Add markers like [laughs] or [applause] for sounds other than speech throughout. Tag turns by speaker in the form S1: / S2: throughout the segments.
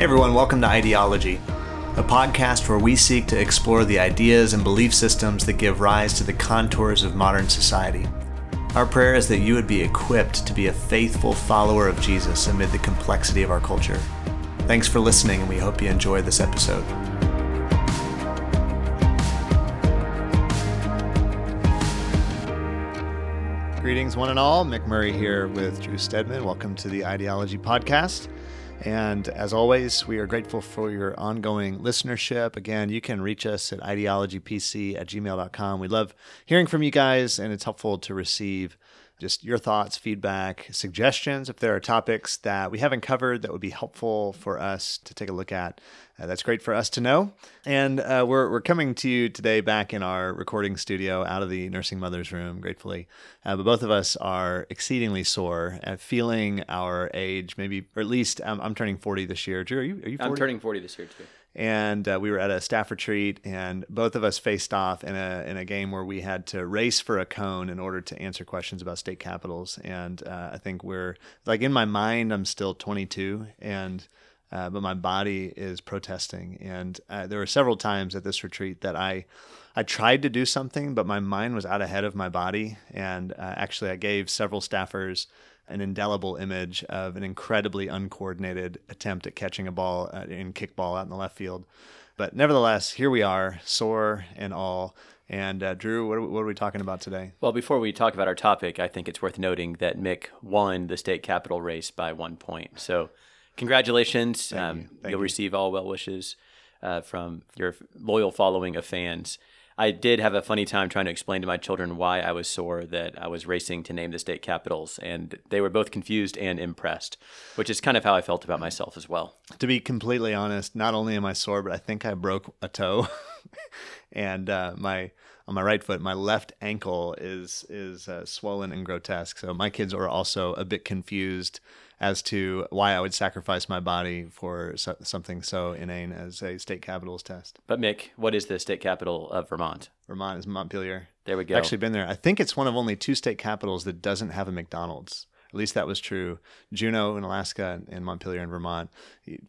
S1: Hey everyone, welcome to Ideology, a podcast where we seek to explore the ideas and belief systems that give rise to the contours of modern society. Our prayer is that you would be equipped to be a faithful follower of Jesus amid the complexity of our culture. Thanks for listening, and we hope you enjoy this episode. Greetings, one and all. Mick Murray here with Drew Stedman. Welcome to the Ideology Podcast. And as always, we are grateful for your ongoing listenership. Again, you can reach us at ideologypc at gmail.com. We love hearing from you guys, and it's helpful to receive just your thoughts, feedback, suggestions. If there are topics that we haven't covered that would be helpful for us to take a look at, uh, that's great for us to know. And uh, we're, we're coming to you today back in our recording studio out of the nursing mother's room, gratefully. Uh, but both of us are exceedingly sore, uh, feeling our age, maybe, or at least I'm, I'm turning 40 this year. Drew, are you, are you 40?
S2: I'm turning 40 this year too
S1: and uh, we were at a staff retreat, and both of us faced off in a in a game where we had to race for a cone in order to answer questions about state capitals. And uh, I think we're like in my mind, I'm still 22, and uh, but my body is protesting. And uh, there were several times at this retreat that I I tried to do something, but my mind was out ahead of my body. And uh, actually, I gave several staffers an indelible image of an incredibly uncoordinated attempt at catching a ball uh, in kickball out in the left field. But nevertheless, here we are, sore and all. And uh, Drew, what are, we, what are, we talking about today?
S2: Well, before we talk about our topic, I think it's worth noting that Mick won the state capital race by one point. So, congratulations! Um,
S1: you. You.
S2: receive all well wishes uh, from your loyal following of fans. I did have a funny time trying to explain to my children why I was sore that I was racing to name the state capitals, and they were both confused and impressed, which is kind of how I felt about myself as well.
S1: To be completely honest, not only am I sore, but I think I broke a toe, [laughs] and uh, my on my right foot, my left ankle is is uh, swollen and grotesque. So my kids are also a bit confused as to why I would sacrifice my body for so- something so inane as a state capitals test.
S2: But Mick, what is the state capital of Vermont?
S1: Vermont is Montpelier.
S2: There we go.
S1: Actually, been there. I think it's one of only two state capitals that doesn't have a McDonald's. At least that was true. Juneau in Alaska and Montpelier in Vermont.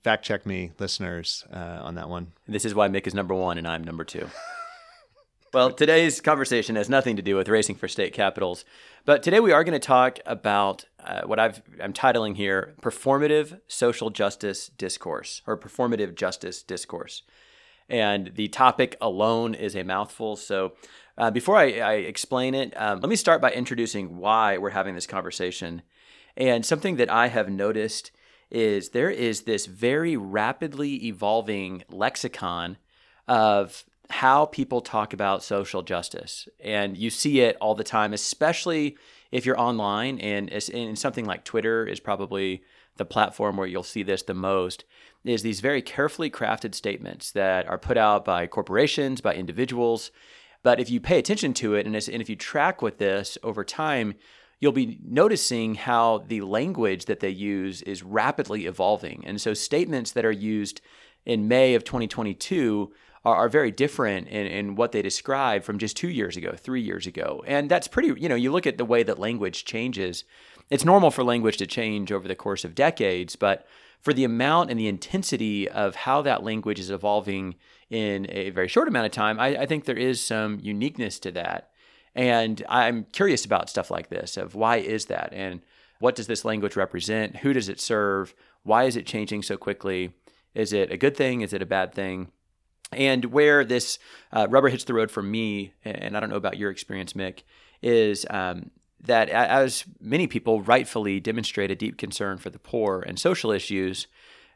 S1: Fact check me, listeners, uh, on that one.
S2: This is why Mick is number one and I'm number two. [laughs] well, today's conversation has nothing to do with racing for state capitals, but today we are going to talk about uh, what I've, I'm titling here performative social justice discourse or performative justice discourse. And the topic alone is a mouthful. So uh, before I, I, explain it, um, let me start by introducing why we're having this conversation. And something that I have noticed is there is this very rapidly evolving lexicon of how people talk about social justice. And you see it all the time, especially if you're online. And, and something like Twitter is probably the platform where you'll see this the most is these very carefully crafted statements that are put out by corporations, by individuals. But if you pay attention to it and if you track with this over time, you'll be noticing how the language that they use is rapidly evolving. And so statements that are used in May of 2022 are, are very different in, in what they describe from just two years ago, three years ago. And that's pretty, you know, you look at the way that language changes. It's normal for language to change over the course of decades, but for the amount and the intensity of how that language is evolving in a very short amount of time, I, I think there is some uniqueness to that. And I'm curious about stuff like this of why is that? And what does this language represent? Who does it serve? Why is it changing so quickly? Is it a good thing? Is it a bad thing? And where this uh, rubber hits the road for me, and I don't know about your experience, Mick, is um, that as many people rightfully demonstrate a deep concern for the poor and social issues,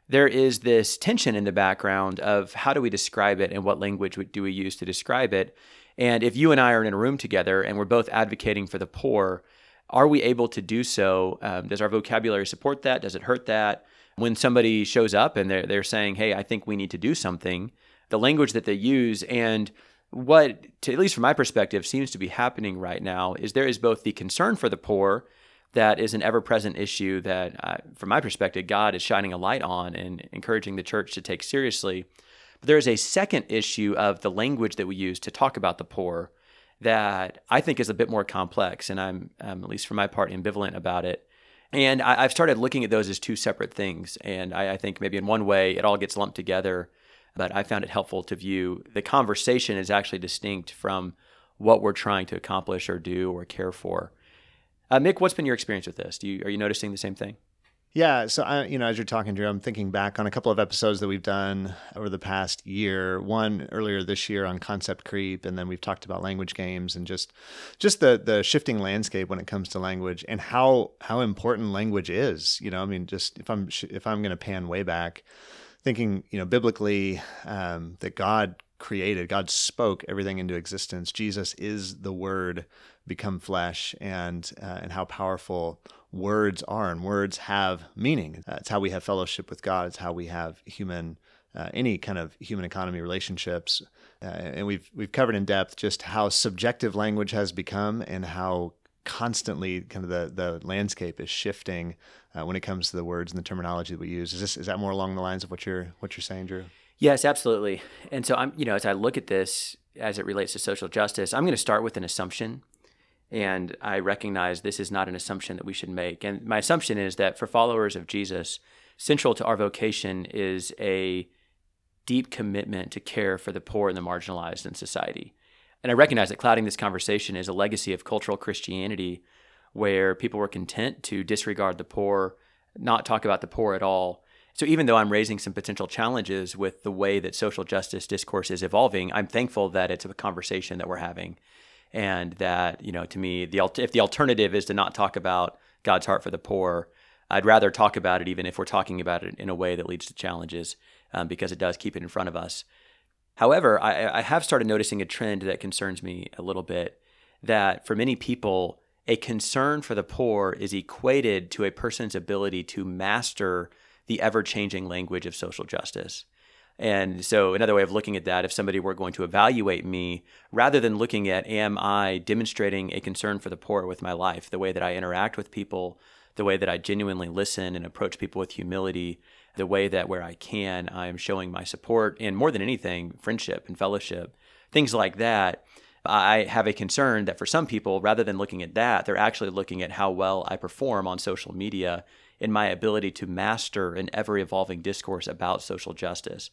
S2: there is this tension in the background of how do we describe it and what language do we use to describe it. And if you and I are in a room together and we're both advocating for the poor, are we able to do so? Um, does our vocabulary support that? Does it hurt that? When somebody shows up and they're, they're saying, hey, I think we need to do something, the language that they use and what, to, at least from my perspective, seems to be happening right now is there is both the concern for the poor that is an ever present issue that, uh, from my perspective, God is shining a light on and encouraging the church to take seriously. But there is a second issue of the language that we use to talk about the poor that I think is a bit more complex, and I'm, at least for my part, ambivalent about it. And I, have started looking at those as two separate things. And I, I think maybe in one way it all gets lumped together, but I found it helpful to view the conversation is actually distinct from what we're trying to accomplish or do or care for. Uh, Mick, what's been your experience with this? Do you, are you noticing the same thing?
S1: Yeah, so I, you know, as you're talking, Drew, I'm thinking back on a couple of episodes that we've done over the past year. One earlier this year on concept creep, and then we've talked about language games and just, just the the shifting landscape when it comes to language and how how important language is. You know, I mean, just if I'm if I'm going to pan way back, thinking, you know, biblically um, that God created, God spoke everything into existence. Jesus is the Word become flesh, and uh, and how powerful words are, and words have meaning. Uh, it's how we have fellowship with God. It's how we have human, uh, any kind of human economy relationships. Uh, and we've we've covered in depth just how subjective language has become, and how constantly kind of the the landscape is shifting uh, when it comes to the words and the terminology that we use. Is this is that more along the lines of what you're what you're saying, Drew?
S2: Yes, absolutely. And so I'm, you know, as I look at this as it relates to social justice, I'm going to start with an assumption and I recognize this is not an assumption that we should make. And my assumption is that for followers of Jesus, central to our vocation is a deep commitment to care for the poor and the marginalized in society. And I recognize that clouding this conversation is a legacy of cultural Christianity where people were content to disregard the poor, not talk about the poor at all. So even though I'm raising some potential challenges with the way that social justice discourse is evolving, I'm thankful that it's a conversation that we're having and that you know to me the if the alternative is to not talk about God's heart for the poor, I'd rather talk about it even if we're talking about it in a way that leads to challenges um, because it does keep it in front of us. However, I, I have started noticing a trend that concerns me a little bit that for many people, a concern for the poor is equated to a person's ability to master the ever changing language of social justice. And so, another way of looking at that, if somebody were going to evaluate me, rather than looking at am I demonstrating a concern for the poor with my life, the way that I interact with people, the way that I genuinely listen and approach people with humility, the way that where I can, I am showing my support, and more than anything, friendship and fellowship, things like that. I have a concern that for some people, rather than looking at that, they're actually looking at how well I perform on social media in my ability to master an ever evolving discourse about social justice.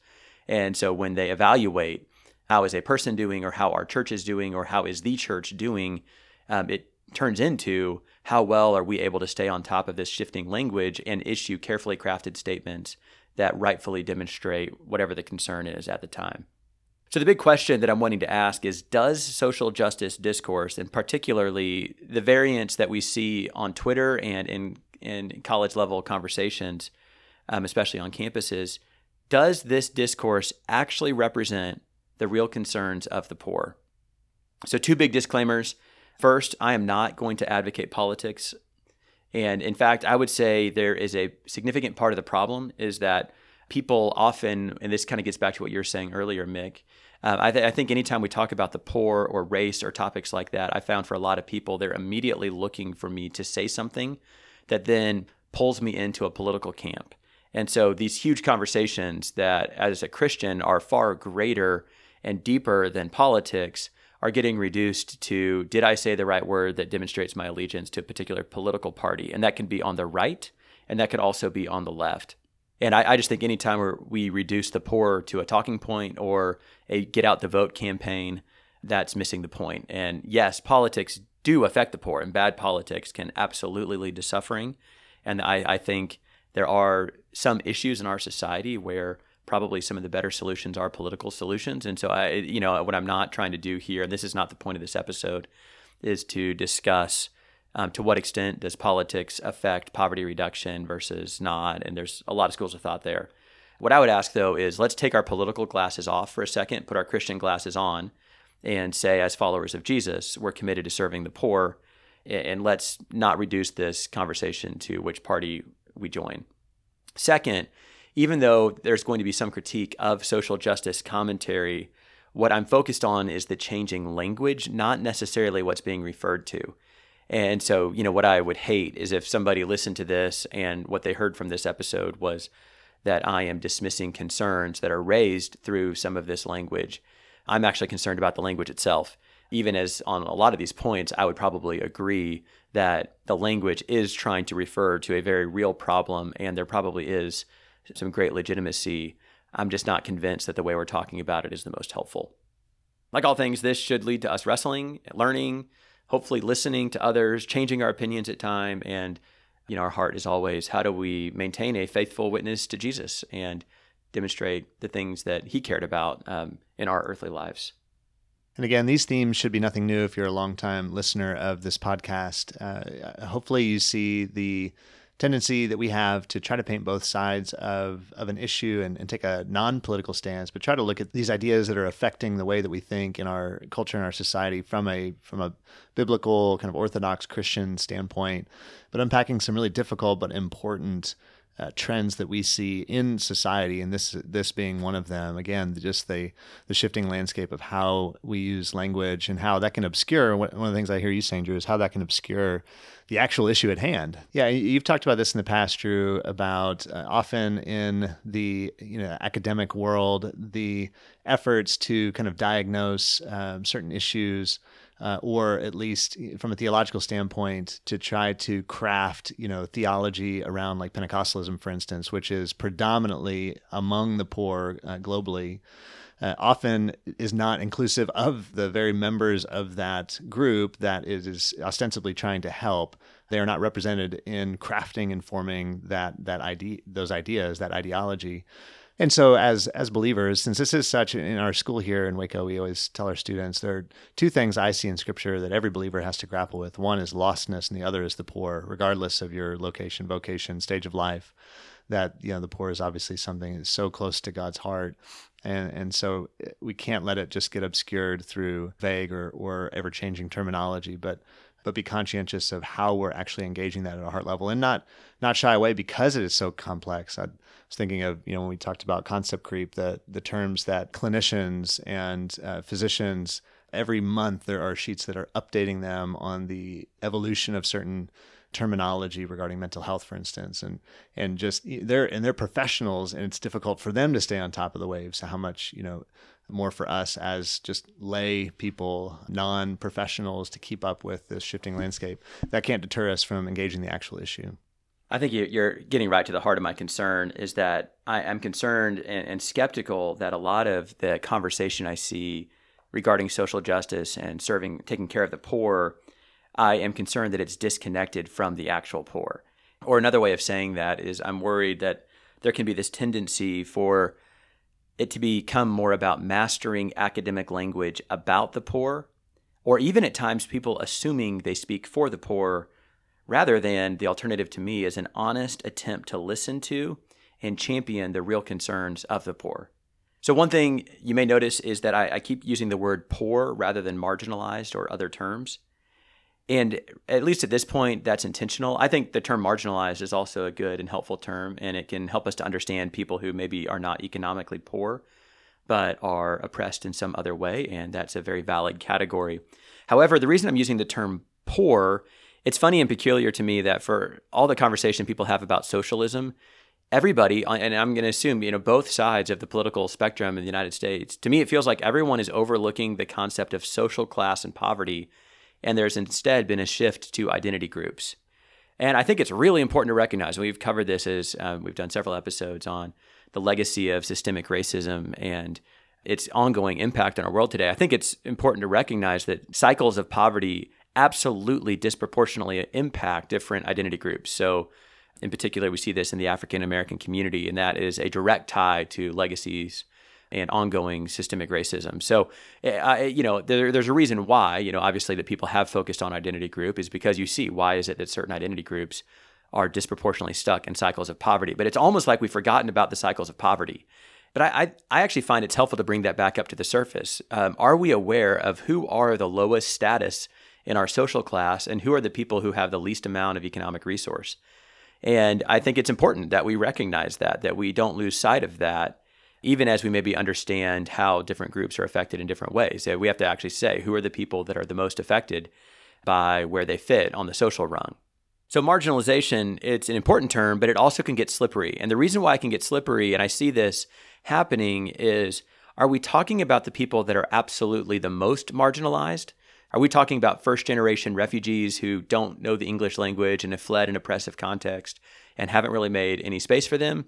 S2: And so when they evaluate how is a person doing or how our church is doing or how is the church doing, um, it turns into how well are we able to stay on top of this shifting language and issue carefully crafted statements that rightfully demonstrate whatever the concern is at the time. So, the big question that I'm wanting to ask is Does social justice discourse, and particularly the variants that we see on Twitter and in in college level conversations, um, especially on campuses, does this discourse actually represent the real concerns of the poor? So, two big disclaimers. First, I am not going to advocate politics. And in fact, I would say there is a significant part of the problem is that people often, and this kind of gets back to what you were saying earlier, Mick. Uh, I, th- I, think anytime we talk about the poor or race or topics like that, I found for a lot of people, they're immediately looking for me to say something that then pulls me into a political camp. And so these huge conversations that, as a Christian, are far greater and deeper than politics are getting reduced to did I say the right word that demonstrates my allegiance to a particular political party? And that can be on the right, and that could also be on the left. And I, I just think anytime we reduce the poor to a talking point or a get out the vote campaign, that's missing the point. And yes, politics do affect the poor, and bad politics can absolutely lead to suffering. And I, I think there are some issues in our society where probably some of the better solutions are political solutions. And so I, you know, what I'm not trying to do here, and this is not the point of this episode, is to discuss um, to what extent does politics affect poverty reduction versus not. And there's a lot of schools of thought there. What I would ask though is let's take our political glasses off for a second, put our Christian glasses on, and say, as followers of Jesus, we're committed to serving the poor. And let's not reduce this conversation to which party we join. Second, even though there's going to be some critique of social justice commentary, what I'm focused on is the changing language, not necessarily what's being referred to. And so, you know, what I would hate is if somebody listened to this and what they heard from this episode was that I am dismissing concerns that are raised through some of this language. I'm actually concerned about the language itself. even as on a lot of these points, I would probably agree that the language is trying to refer to a very real problem and there probably is some great legitimacy. I'm just not convinced that the way we're talking about it is the most helpful. Like all things, this should lead to us wrestling, learning, hopefully listening to others, changing our opinions at time. And, you know, our heart is always how do we maintain a faithful witness to Jesus and demonstrate the things that he cared about um, in our earthly lives.
S1: And again, these themes should be nothing new if you're a longtime listener of this podcast. Uh, hopefully, you see the tendency that we have to try to paint both sides of, of an issue and, and take a non political stance, but try to look at these ideas that are affecting the way that we think in our culture and our society from a from a biblical kind of orthodox Christian standpoint, but unpacking some really difficult but important uh, trends that we see in society, and this this being one of them. Again, just the the shifting landscape of how we use language and how that can obscure. One of the things I hear you saying, Drew, is how that can obscure the actual issue at hand. Yeah, you've talked about this in the past, Drew, about uh, often in the you know academic world, the efforts to kind of diagnose um, certain issues uh, or at least from a theological standpoint, to try to craft, you know, theology around like Pentecostalism, for instance, which is predominantly among the poor uh, globally. Uh, often is not inclusive of the very members of that group that is ostensibly trying to help. They are not represented in crafting and forming that that idea, those ideas, that ideology. And so, as as believers, since this is such in our school here in Waco, we always tell our students there are two things I see in Scripture that every believer has to grapple with. One is lostness, and the other is the poor, regardless of your location, vocation, stage of life. That you know, the poor is obviously something that's so close to God's heart, and and so eh, we can't let it just get obscured through vague or or ever changing terminology, but but be conscientious of how we're actually engaging that at a heart level and not not shy away because it is so complex. I was thinking of you know when we talked about concept creep, the the terms that clinicians and uh, physicians every month there are sheets that are updating them on the evolution of certain terminology regarding mental health, for instance, and and just they're and they're professionals, and it's difficult for them to stay on top of the waves. So how much you know more for us as just lay people, non professionals, to keep up with this shifting landscape. That can't deter us from engaging the actual issue.
S2: I think you're getting right to the heart of my concern is that I, am concerned and, and skeptical that a lot of the conversation I see regarding social justice and serving, taking care of the poor, I am concerned that it's disconnected from the actual poor. Or another way of saying that is I'm worried that there can be this tendency for it to become more about mastering academic language about the poor, or even at times people assuming they speak for the poor, rather than the alternative to me is an honest attempt to listen to and champion the real concerns of the poor. So, one thing you may notice is that I, I keep using the word poor rather than marginalized or other terms. And at least at this point, that's intentional. I think the term marginalized is also a good and helpful term, and it can help us to understand people who maybe are not economically poor, but are oppressed in some other way. And that's a very valid category. However, the reason I'm using the term poor, it's funny and peculiar to me that for all the conversation people have about socialism, everybody, uh, and I'm going to assume, you know, both sides of the political spectrum in the United States, to me, it feels like everyone is overlooking the concept of social class and poverty and there's instead been a shift to identity groups. And I think it's really important to recognize, and we've covered this as um, we've done several episodes on the legacy of systemic racism and its ongoing impact on our world today. I think it's important to recognize that cycles of poverty absolutely disproportionately impact different identity groups. So, in particular, we see this in the African American community, and that is a direct tie to legacies and ongoing systemic racism. So, eh, you know, there, there's a reason why, you know, obviously that people have focused on identity group is because you see why is it that certain identity groups are disproportionately stuck in cycles of poverty. But it's almost like we've forgotten about the cycles of poverty. But I, I, I actually find it's helpful to bring that back up to the surface. Um, are we aware of who are the lowest status in our social class and who are the people who have the least amount of economic resource? And I think it's important that we recognize that, that we don't lose sight of that even as we maybe understand how different groups are affected in different ways. We have to actually say who are the people that are the most affected by where they fit on the social rung. So marginalization, it's an important term, but it also can get slippery. And the reason why it can get slippery, and I see this happening, is are we talking about the people that are absolutely the most marginalized? Are we talking about first generation refugees who don't know the English language and have fled an oppressive context and haven't really made any space for them?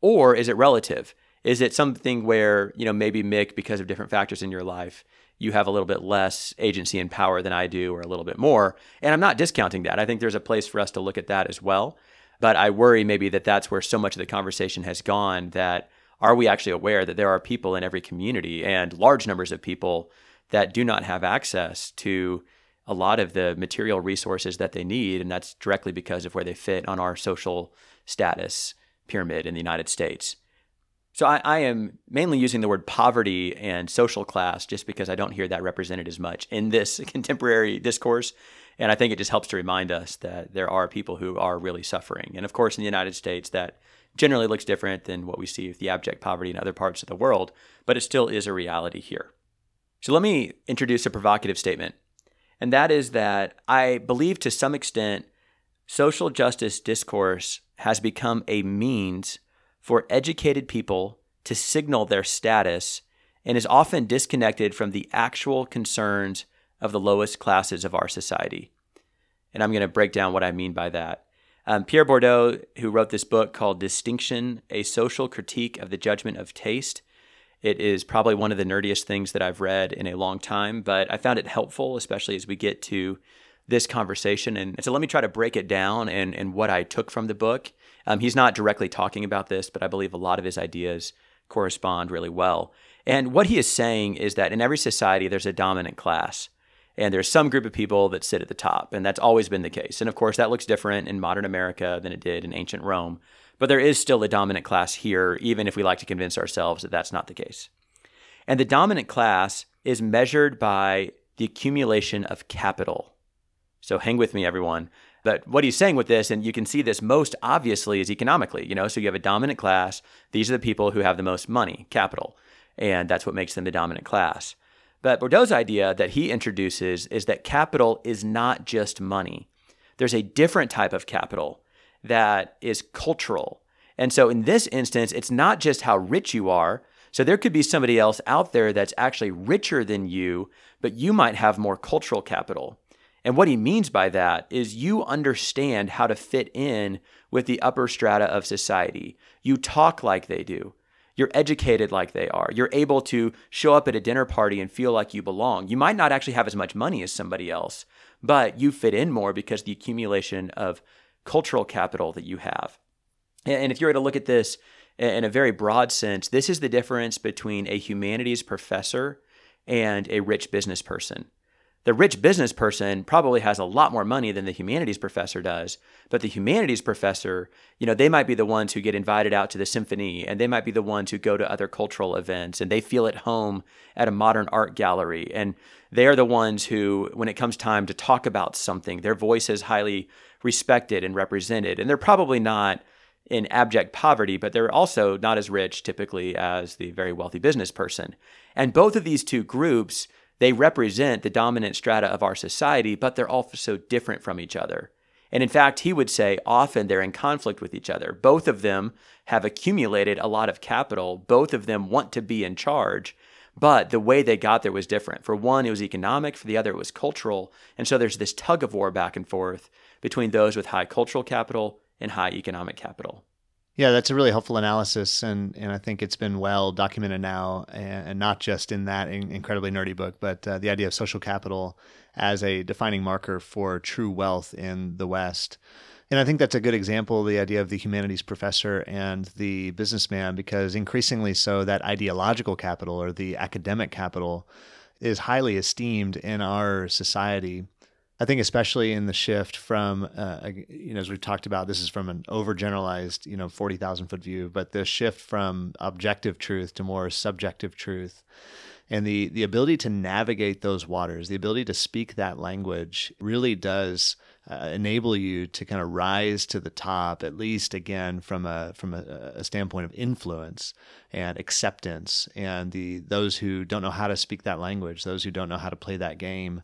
S2: Or is it relative? Is it something where, you know, maybe Mick, because of different factors in your life, you have a little bit less agency and power than I do, or a little bit more? And I'm not discounting that. I think there's a place for us to look at that as well. But I worry maybe that that's where so much of the conversation has gone that are we actually aware that there are people in every community and large numbers of people that do not have access to a lot of the material resources that they need? And that's directly because of where they fit on our social status pyramid in the United States. So I, I, am mainly using the word poverty and social class just because I don't hear that represented as much in this [laughs] contemporary discourse. And I think it just helps to remind us that there are people who are really suffering. And of course, in the United States, that generally looks different than what we see with the abject poverty in other parts of the world, but it still is a reality here. So let me introduce a provocative statement. And that is that I believe to some extent, social justice discourse has become a means for educated people to signal their status and is often disconnected from the actual concerns of the lowest classes of our society. And I'm going to break down what I mean by that. Um, Pierre Bourdieu, who wrote this book called Distinction A Social Critique of the Judgment of Taste, it is probably one of the nerdiest things that I've read in a long time, but I found it helpful, especially as we get to this conversation. And so let me try to break it down and, and what I took from the book. Um, he's not directly talking about this, but I believe a lot of his ideas correspond really well. And what he is saying is that in every society, there's a dominant class and there's some group of people that sit at the top and that's always been the case. And of course that looks different in modern america than it did in ancient rome but there is still a dominant class here even if we like to convince ourselves that that's not the case. And the dominant class is measured by the accumulation of capital. So hang with me everyone but what he's saying with this and you can see this most obviously is economically you know so you have a dominant class these are the people who have the most money capital and that's what makes them the dominant class but Bourdieu's idea that he introduces is that capital is not just money. There's a different type of capital that is cultural. And so in this instance, it's not just how rich you are. So there could be somebody else out there that's actually richer than you, but you might have more cultural capital. And what he means by that is you understand how to fit in with the upper strata of society. You talk like they do. You're educated like they are. You're able to show up at a dinner party and feel like you belong. You might not actually have as much money as somebody else, but you fit in more because the accumulation of cultural capital that you have. And if you were to look at this in a very broad sense, this is the difference between a humanities professor and a rich business person. The rich business person probably has a lot more money than the humanities professor does, but the humanities professor, you know, they might be the ones who get invited out to the symphony and they might be the ones who go to other cultural events and they feel at home at a modern art gallery and they are the ones who when it comes time to talk about something, their voice is highly respected and represented and they're probably not in abject poverty, but they're also not as rich typically as the very wealthy business person. And both of these two groups they represent the dominant strata of our society, but they're also different from each other. And in fact, he would say often they're in conflict with each other. Both of them have accumulated a lot of capital. Both of them want to be in charge, but the way they got there was different. For one, it was economic, for the other, it was cultural. And so there's this tug of war back and forth between those with high cultural capital and high economic capital.
S1: Yeah, that's a really helpful analysis, and, and I think it's been well documented now, and, not just in that incredibly nerdy book, but uh, the idea of social capital as a defining marker for true wealth in the West. And I think that's a good example, the idea of the humanities professor and the businessman, because increasingly so, that ideological capital or the academic capital is highly esteemed in our society. I think especially in the shift from, uh, you know, as we've talked about, this is from an overgeneralized, you know, 40,000 foot view, but the shift from objective truth to more subjective truth and the, the ability to navigate those waters, the ability to speak that language really does uh, enable you to kind of rise to the top, at least again from a from a, a, standpoint of influence and acceptance. And the those who don't know how to speak that language, those who don't know how to play that game,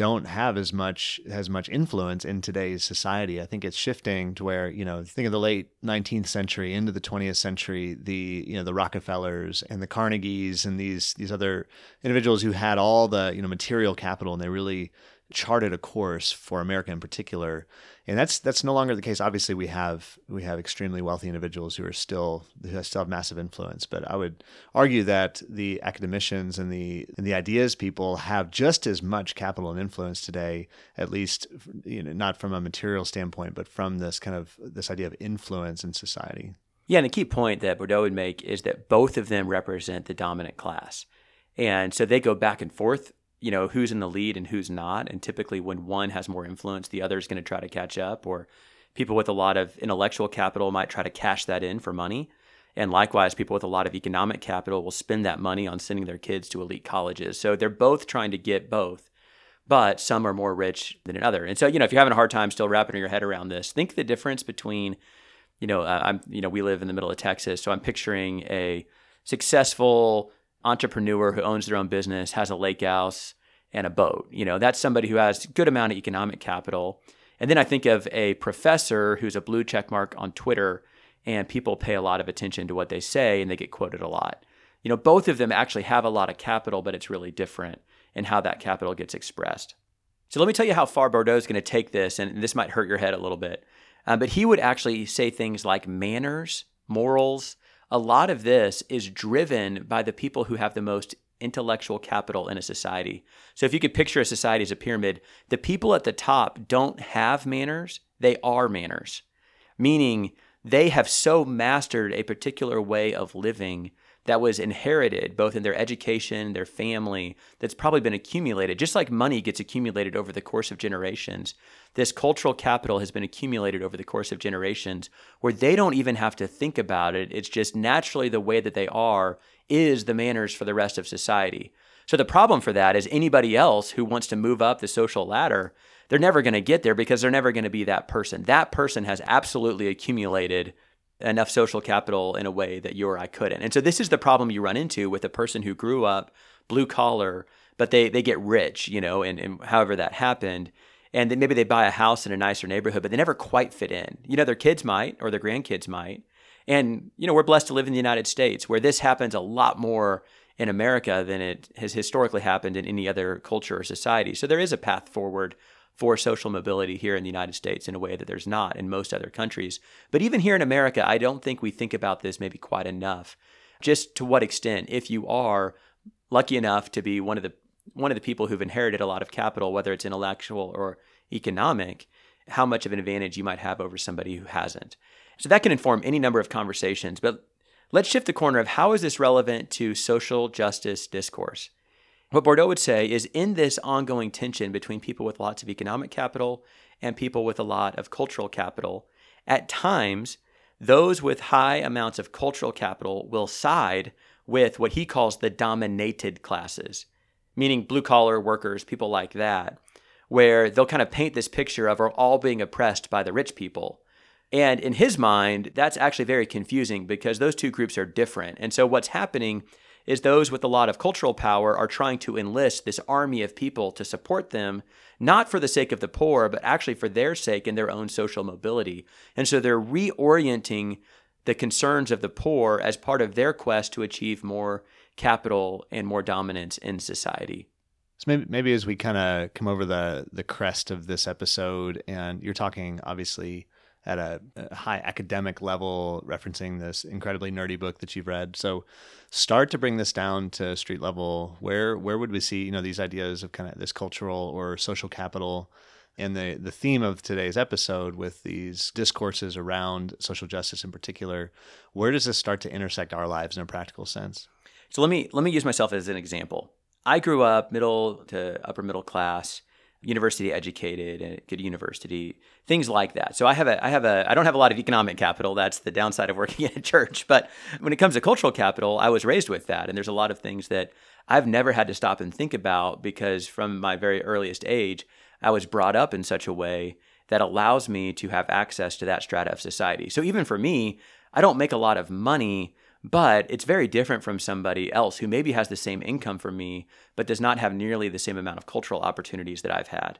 S1: don't have as much as much influence in today's society. I think it's shifting to where you know think of the late 19th century into the 20th century, the you know the Rockefellers and the Carnegies and these these other individuals who had all the you know material capital and they really charted a course for America in particular, and that's that's no longer the case. Obviously, we have we have extremely wealthy individuals who are still who still have massive influence. But I would argue that the academicians and the and the ideas people have just as much capital and influence today, at least you know not from a material standpoint, but from this kind of this idea of influence in society.
S2: Yeah, and the key point that Bourdieu would make is that both of them represent the dominant class. And so they go back and forth you know who's in the lead and who's not. And typically when one has more influence the other is going to try to catch up or people with a lot of intellectual capital might try to cash that in for money. And likewise people with a lot of economic capital will spend that money on sending their kids to elite colleges. So they're both trying to get both but some are more rich than another. And so you know if you're having a hard time still wrapping your head around this think the difference between you know uh, i'm you know we live in the middle of texas so i'm picturing a successful entrepreneur who owns their own business, has a lake house and a boat. You know, that's somebody who has a good amount of economic capital. And then I think of a professor who's a blue check mark on Twitter and people pay a lot of attention to what they say and they get quoted a lot. You know, both of them actually have a lot of capital, but it's really different in how that capital gets expressed. So let me tell you how far Bourdieu is going to take this, and this might hurt your head a little bit. Um, but he would actually say things like manners, morals, a lot of this is driven by the people who have the most intellectual capital in a society. So if you could picture a society as a pyramid, the people at the top don't have manners, they are manners, meaning they have so mastered a particular way of living that was inherited both in their education, their family, that's probably been accumulated. Just like money gets accumulated over the course of generations, this cultural capital has been accumulated over the course of generations where they don't even have to think about it. It's just naturally the way that they are is the manners for the rest of society. So the problem for that is anybody else who wants to move up the social ladder, they're never going to get there because they're never going to be that person. That person has absolutely accumulated enough social capital in a way that you or I couldn't. And so this is the problem you run into with a person who grew up blue collar, but they they get rich, you know, and, and however that happened. And then maybe they buy a house in a nicer neighborhood, but they never quite fit in. You know, their kids might or their grandkids might. And, you know, we're blessed to live in the United States where this happens a lot more in America than it has historically happened in any other culture or society. So there is a path forward for social mobility here in the United States in a way that there's not in most other countries. But even here in America, I don't think we think about this maybe quite enough. Just to what extent, if you are lucky enough to be one of the one of the people who've inherited a lot of capital, whether it's intellectual or economic, how much of an advantage you might have over somebody who hasn't. So that can inform any number of conversations. But let's shift the corner of how is this relevant to social justice discourse? What Bourdieu would say is in this ongoing tension between people with lots of economic capital and people with a lot of cultural capital, at times, those with high amounts of cultural capital will side with what he calls the dominated classes, meaning blue collar workers, people like that, where they'll kind of paint this picture of are all being oppressed by the rich people. And in his mind, that's actually very confusing because those two groups are different. And so what's happening is those with a lot of cultural power are trying to enlist this army of people to support them, not for the sake of the poor, but actually for their sake and their own social mobility. And so they're reorienting the concerns of the poor as part of their quest to achieve more capital and more dominance in society.
S1: So maybe, maybe as we kind of come over the the crest of this episode, and you're talking obviously at a, a, high academic level, referencing this incredibly nerdy book that you've read. So, start to bring this down to street level. Where where would we see you know these ideas of kind of this cultural or social capital? And the the theme of today's episode with these discourses around social justice in particular, where does this start to intersect our lives in a practical sense?
S2: So let me let me use myself as an example. I grew up middle to upper middle class university educated and good university, things like that. So I have a I have a I don't have a lot of economic capital. That's the downside of working [laughs] in a church. But when it comes to cultural capital, I was raised with that. And there's a lot of things that I've never had to stop and think about because from my very earliest age, I was brought up in such a way that allows me to have access to that strata of society. So even for me, I don't make a lot of money, but it's very different from somebody else who maybe has the same income for me, but does not have nearly the same amount of cultural opportunities that I've had.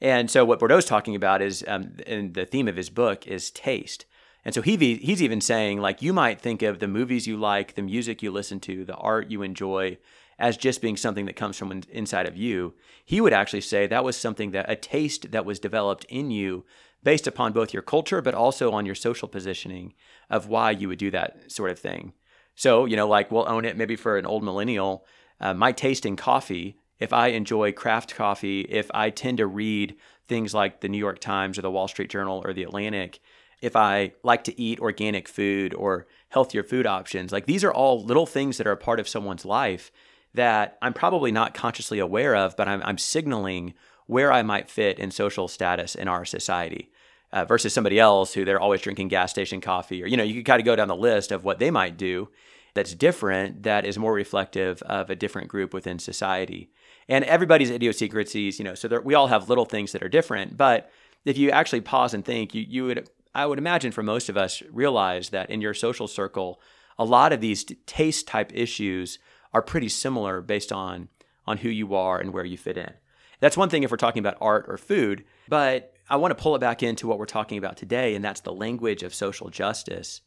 S2: And so what Bourdieu's talking about is, um, and the theme of his book is taste. And so he, he's even saying, like, you might think of the movies you like, the music you listen to, the art you enjoy, as just being something that comes from inside of you. He would actually say that was something that a taste that was developed in you based upon both your culture, but also on your social positioning of why you would do that sort of thing. So, you know, like we'll own it maybe for an old millennial. Uh, my taste in coffee, if I enjoy craft coffee, if I tend to read things like the New York Times or the Wall Street Journal or the Atlantic, if I like to eat organic food or healthier food options, like these are all little things that are a part of someone's life that I'm probably not consciously aware of, but I'm, I'm signaling where I might fit in social status in our society. Uh, versus somebody else who they're always drinking gas station coffee, or you know, you could kind of go down the list of what they might do that's different, that is more reflective of a different group within society. And everybody's idiosyncrasies, you know, so there, we all have little things that are different. But if you actually pause and think, you, you would, I would imagine for most of us, realize that in your social circle, a lot of these taste type issues are pretty similar based on on who you are and where you fit in. That's one thing if we're talking about art or food, but I want to pull it back into what we're talking about today, and that's the language of social justice.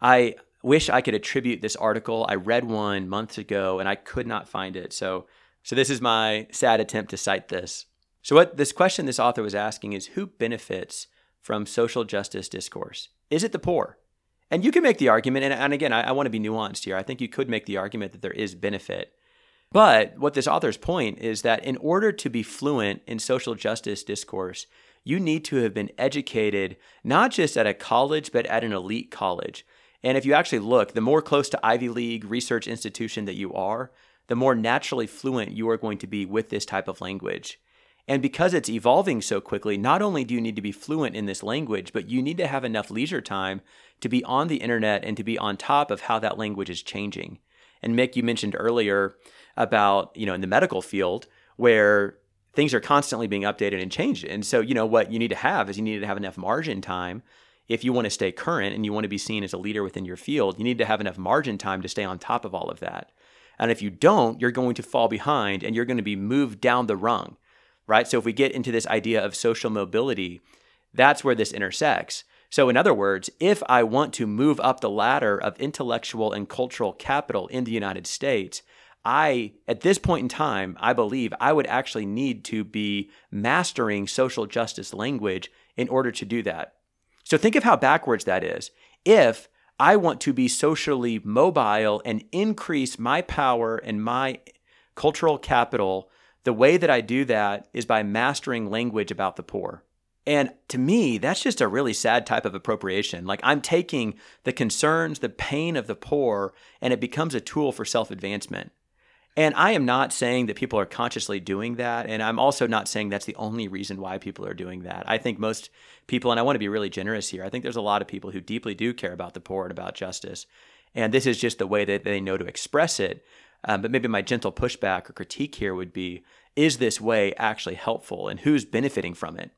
S2: I wish I could attribute this article. I read one months ago and I could not find it. So, so this is my sad attempt to cite this. So, what this question this author was asking is who benefits from social justice discourse? Is it the poor? And you can make the argument, and, and again, I, I want to be nuanced here. I think you could make the argument that there is benefit. But what this author's point is that in order to be fluent in social justice discourse, you need to have been educated not just at a college, but at an elite college. And if you actually look, the more close to Ivy League research institution that you are, the more naturally fluent you are going to be with this type of language. And because it's evolving so quickly, not only do you need to be fluent in this language, but you need to have enough leisure time to be on the internet and to be on top of how that language is changing. And Mick, you mentioned earlier about, you know, in the medical field where things are constantly being updated and changed. And so, you know, what you need to have is you need to have enough margin time if you want to stay current and you want to be seen as a leader within your field, you need to have enough margin time to stay on top of all of that. And if you don't, you're going to fall behind and you're going to be moved down the rung right? So if we get into this idea of social mobility, that's where this intersects. So, in other words, if I want to move up the ladder of intellectual and cultural capital in the United States, I, at this point in time, I believe I would actually need to be mastering social justice language in order to do that. So, think of how backwards that is. If I want to be socially mobile and increase my power and my cultural capital the way that I do that is by mastering language about the poor. And to me, that's just a really sad type of appropriation. Like I'm taking the concerns, the pain of the poor, and it becomes a tool for self advancement. And I am not saying that people are consciously doing that. And I'm also not saying that's the only reason why people are doing that. I think most people, and I want to be really generous here, I think there's a lot of people who deeply do care about the poor and about justice. And this is just the way that they know to express it. Um, but maybe my gentle pushback or critique here would be is this way actually helpful and who's benefiting from it?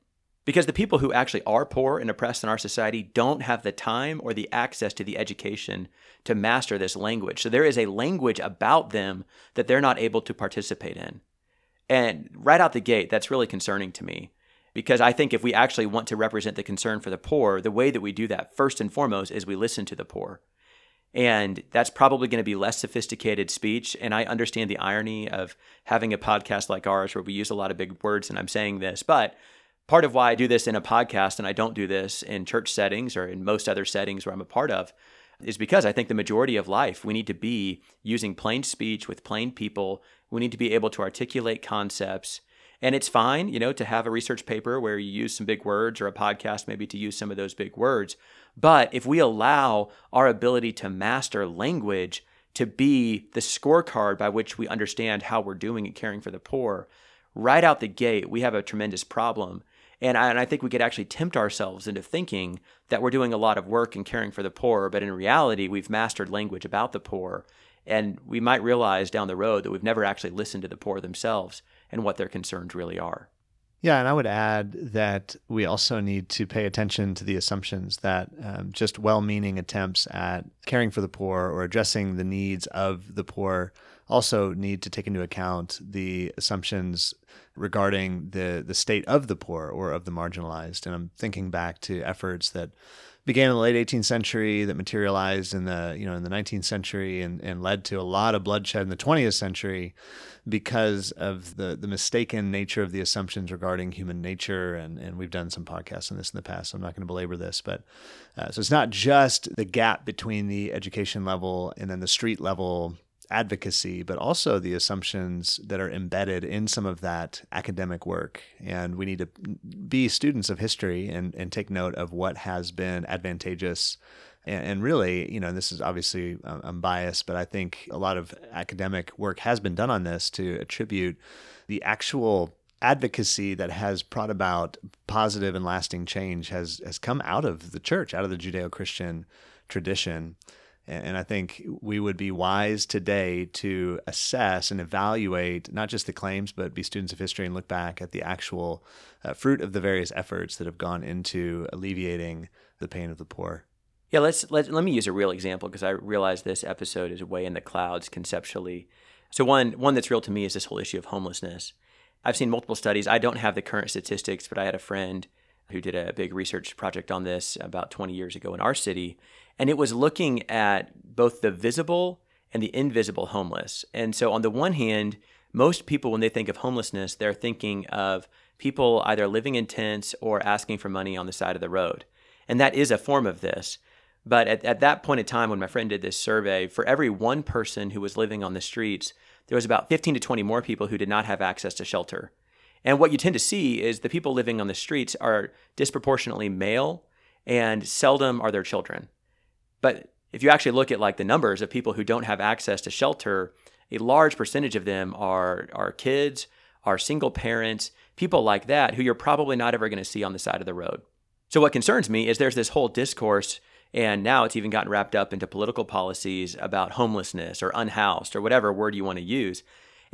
S2: Because the people who actually are poor and oppressed in our society don't have the time or the access to the education to master this language. So there is a language about them that they're not able to participate in. And right out the gate, that's really concerning to me because I think if we actually want to represent the concern for the poor, the way that we do that first and foremost is we listen to the poor. And that's probably going to be less sophisticated speech. And I understand the irony of having a podcast like ours where we use a lot of big words and I'm saying this. But part of why I do this in a podcast and I don't do this in church settings or in most other settings where I'm a part of is because I think the majority of life we need to be using plain speech with plain people. We need to be able to articulate concepts. And it's fine, you know, to have a research paper where you use some big words or a podcast maybe to use some of those big words. But if we allow our ability to master language to be the scorecard by which we understand how we're doing at caring for the poor, right out the gate, we have a tremendous problem. And I, and I think we could actually tempt ourselves into thinking that we're doing a lot of work in caring for the poor, but in reality, we've mastered language about the poor. And we might realize down the road that we've never actually listened to the poor themselves and what their concerns really are.
S1: Yeah, and I would add that we also need to pay attention to the assumptions that um, just well meaning attempts at caring for the poor or addressing the needs of the poor also need to take into account the assumptions regarding the, the state of the poor or of the marginalized. And I'm thinking back to efforts that began in the late 18th century that materialized in the you know in the 19th century and, and led to a lot of bloodshed in the 20th century because of the the mistaken nature of the assumptions regarding human nature and and we've done some podcasts on this in the past so I'm not going to belabor this but uh, so it's not just the gap between the education level and then the street level advocacy, but also the assumptions that are embedded in some of that academic work. And we need to be students of history and, and take note of what has been advantageous. And, really, you know, this is obviously, um, I'm biased, but I think a lot of academic work has been done on this to attribute the actual advocacy that has brought about positive and lasting change has has come out of the church, out of the Judeo-Christian tradition. And I think we would be wise today to assess and evaluate not just the claims, but be students of history and look back at the actual uh, fruit of the various efforts that have gone into alleviating the pain of the poor.
S2: Yeah, let's let, let me use a real example because I realize this episode is way in the clouds conceptually. So one one that's real to me is this whole issue of homelessness. I've seen multiple studies. I don't have the current statistics, but I had a friend who did a big research project on this about 20 years ago in our city. And it was looking at both the visible and the invisible homeless. And so, on the one hand, most people, when they think of homelessness, they're thinking of people either living in tents or asking for money on the side of the road. And that is a form of this. But at, at that point in time, when my friend did this survey, for every one person who was living on the streets, there was about 15 to 20 more people who did not have access to shelter. And what you tend to see is the people living on the streets are disproportionately male and seldom are their children. But if you actually look at like the numbers of people who don't have access to shelter, a large percentage of them are are kids, are single parents, people like that who you're probably not ever going to see on the side of the road. So what concerns me is there's this whole discourse and now it's even gotten wrapped up into political policies about homelessness or unhoused or whatever word you want to use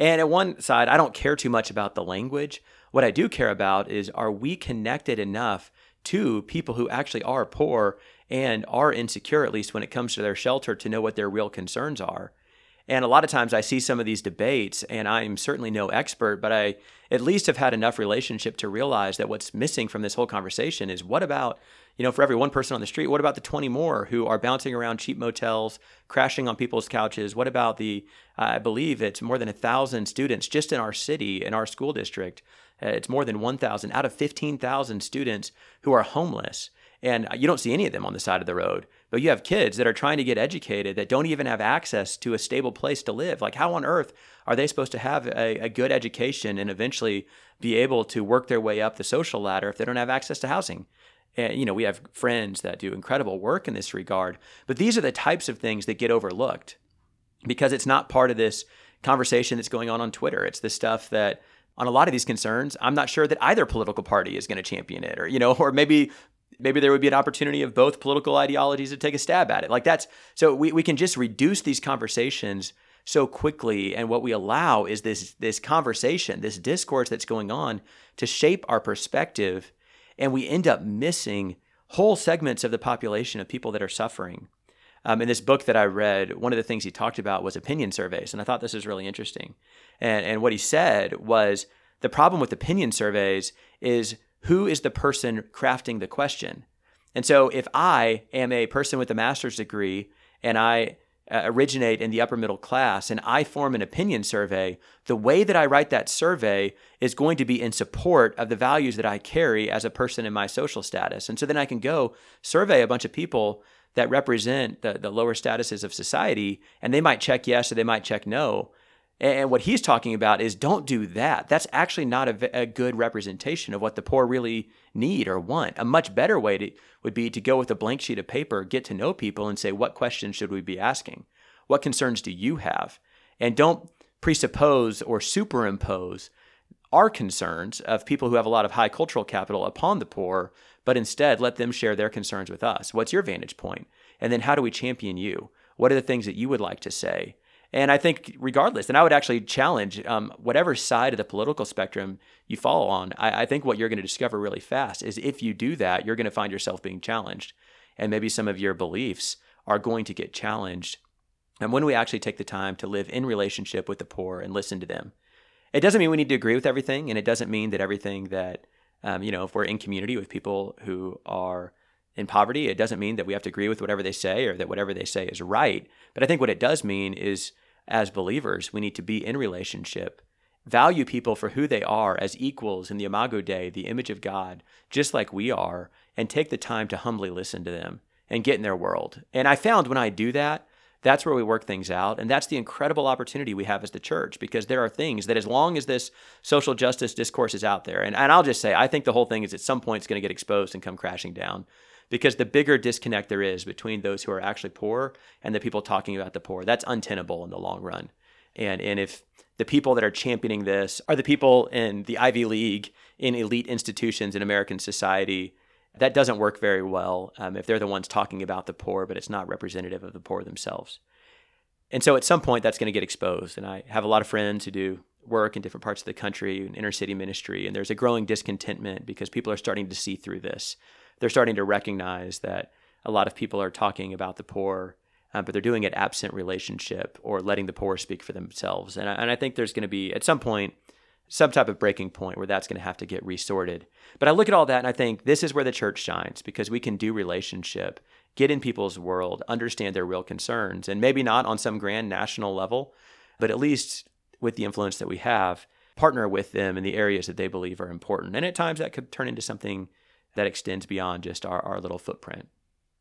S2: and at one side, I don't care too much about the language. What I do care about is are we connected enough to people who actually are poor and are insecure, at least when it comes to their shelter, to know what their real concerns are? And a lot of times I see some of these debates, and I'm certainly no expert, but I at least have had enough relationship to realize that what's missing from this whole conversation is what about you know, for every one person on the street, what about the 20 more who are bouncing around cheap motels, crashing on people's couches? What about the, I believe it's more than a thousand students just in our city, in our school district. Uh, it's more than 1,000 out of 15,000 students who are homeless. And you don't see any of them on the side of the road, but you have kids that are trying to get educated that don't even have access to a stable place to live. Like, how on earth are they supposed to have a, a good education and eventually be able to work their way up the social ladder if they don't have access to housing? And, you know, we have friends that do incredible work in this regard. But these are the types of things that get overlooked because it's not part of this conversation that's going on on Twitter. It's the stuff that on a lot of these concerns, I'm not sure that either political party is going to champion it or, you know, [laughs] or maybe maybe there would be an opportunity of both political ideologies to take a stab at it. Like that's so we, we can just reduce these conversations so quickly and what we allow is this this conversation, this discourse that's going on to shape our perspective and we end up missing whole segments of the population of people that are suffering. Um, in this book that I read, one of the things he talked about was opinion surveys, and I thought this was really interesting. And, and what he said was the problem with opinion surveys is who is the person crafting the question? And so if I am a person with a master's degree and I uh, originate in the upper middle class and I form an opinion survey, the way that I write that survey is going to be in support of the values that I carry as a person in my social status. And so then I can go survey a bunch of people that represent the, the lower statuses of society, and they might check yes or they might check no. And what he's talking about is don't do that. That's actually not a, a, good representation of what the poor really need or want. A much better way to, would be to go with a blank sheet of paper, get to know people, and say, what questions should we be asking? What concerns do you have? And don't presuppose or superimpose our concerns of people who have a lot of high cultural capital upon the poor, but instead let them share their concerns with us. What's your vantage point? And then how do we champion you? What are the things that you would like to say? And I think, regardless, and I would actually challenge um, whatever side of the political spectrum you fall on. I, I think what you're going to discover really fast is if you do that, you're going to find yourself being challenged. And maybe some of your beliefs are going to get challenged. And when we actually take the time to live in relationship with the poor and listen to them, it doesn't mean we need to agree with everything. And it doesn't mean that everything that, um, you know, if we're in community with people who are in poverty, it doesn't mean that we have to agree with whatever they say or that whatever they say is right. But I think what it does mean is as believers, we need to be in relationship, value people for who they are as equals in the Imago Dei, the image of God, just like we are, and take the time to humbly listen to them and get in their world. And I found when I do that, that's where we work things out. And that's the incredible opportunity we have as the church because there are things that, as long as this social justice discourse is out there, and, and I'll just say, I think the whole thing is at some point it's going to get exposed and come crashing down because the bigger disconnect there is between those who are actually poor and the people talking about the poor, that's untenable in the long run. And, and if the people that are championing this are the people in the Ivy League, in elite institutions in American society, that doesn't work very well um, if they're the ones talking about the poor, but it's not representative of the poor themselves. And so at some point, that's going to get exposed. And I have a lot of friends who do work in different parts of the country, in inner city ministry, and there's a growing discontentment because people are starting to see through this they're starting to recognize that a lot of people are talking about the poor, uh, but they're doing it absent relationship or letting the poor speak for themselves. And I, and I think there's going to be at some point some type of breaking point where that's going to have to get resorted. But I look at all that and I think this is where the church shines because we can do relationship, get in people's world, understand their real concerns, and maybe not on some grand national level, but at least with the influence that we have, partner with them in the areas that they believe are important. And at times that could turn into something that extends beyond just our, our little footprint.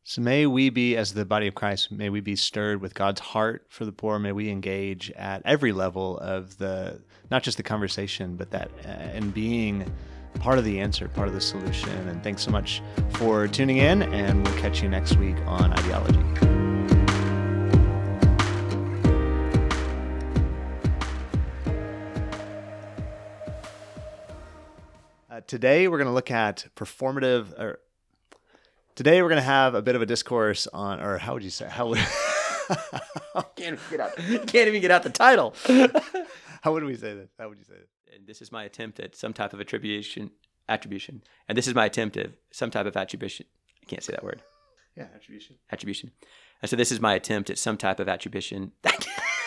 S1: So may we be, as the body of Christ, may we be stirred with God's heart for the poor. May we engage at every level of the, not just the conversation, but that uh, and being part of the answer, part of the solution. And thanks so much for tuning in, and we'll catch you next week on Ideology. Today we're going to look at performative. Or today we're going to have a bit of a discourse on, or how would you say? How would [laughs]
S2: can't even get out? Can't even get out the title. [laughs]
S1: how would we say this? How would you say it?
S2: And this is my attempt at some type of attribution. Attribution, and this is my attempt at some type of attribution. I can't say that word.
S1: Yeah, attribution.
S2: Attribution. And so this is my attempt at some type of attribution. [laughs]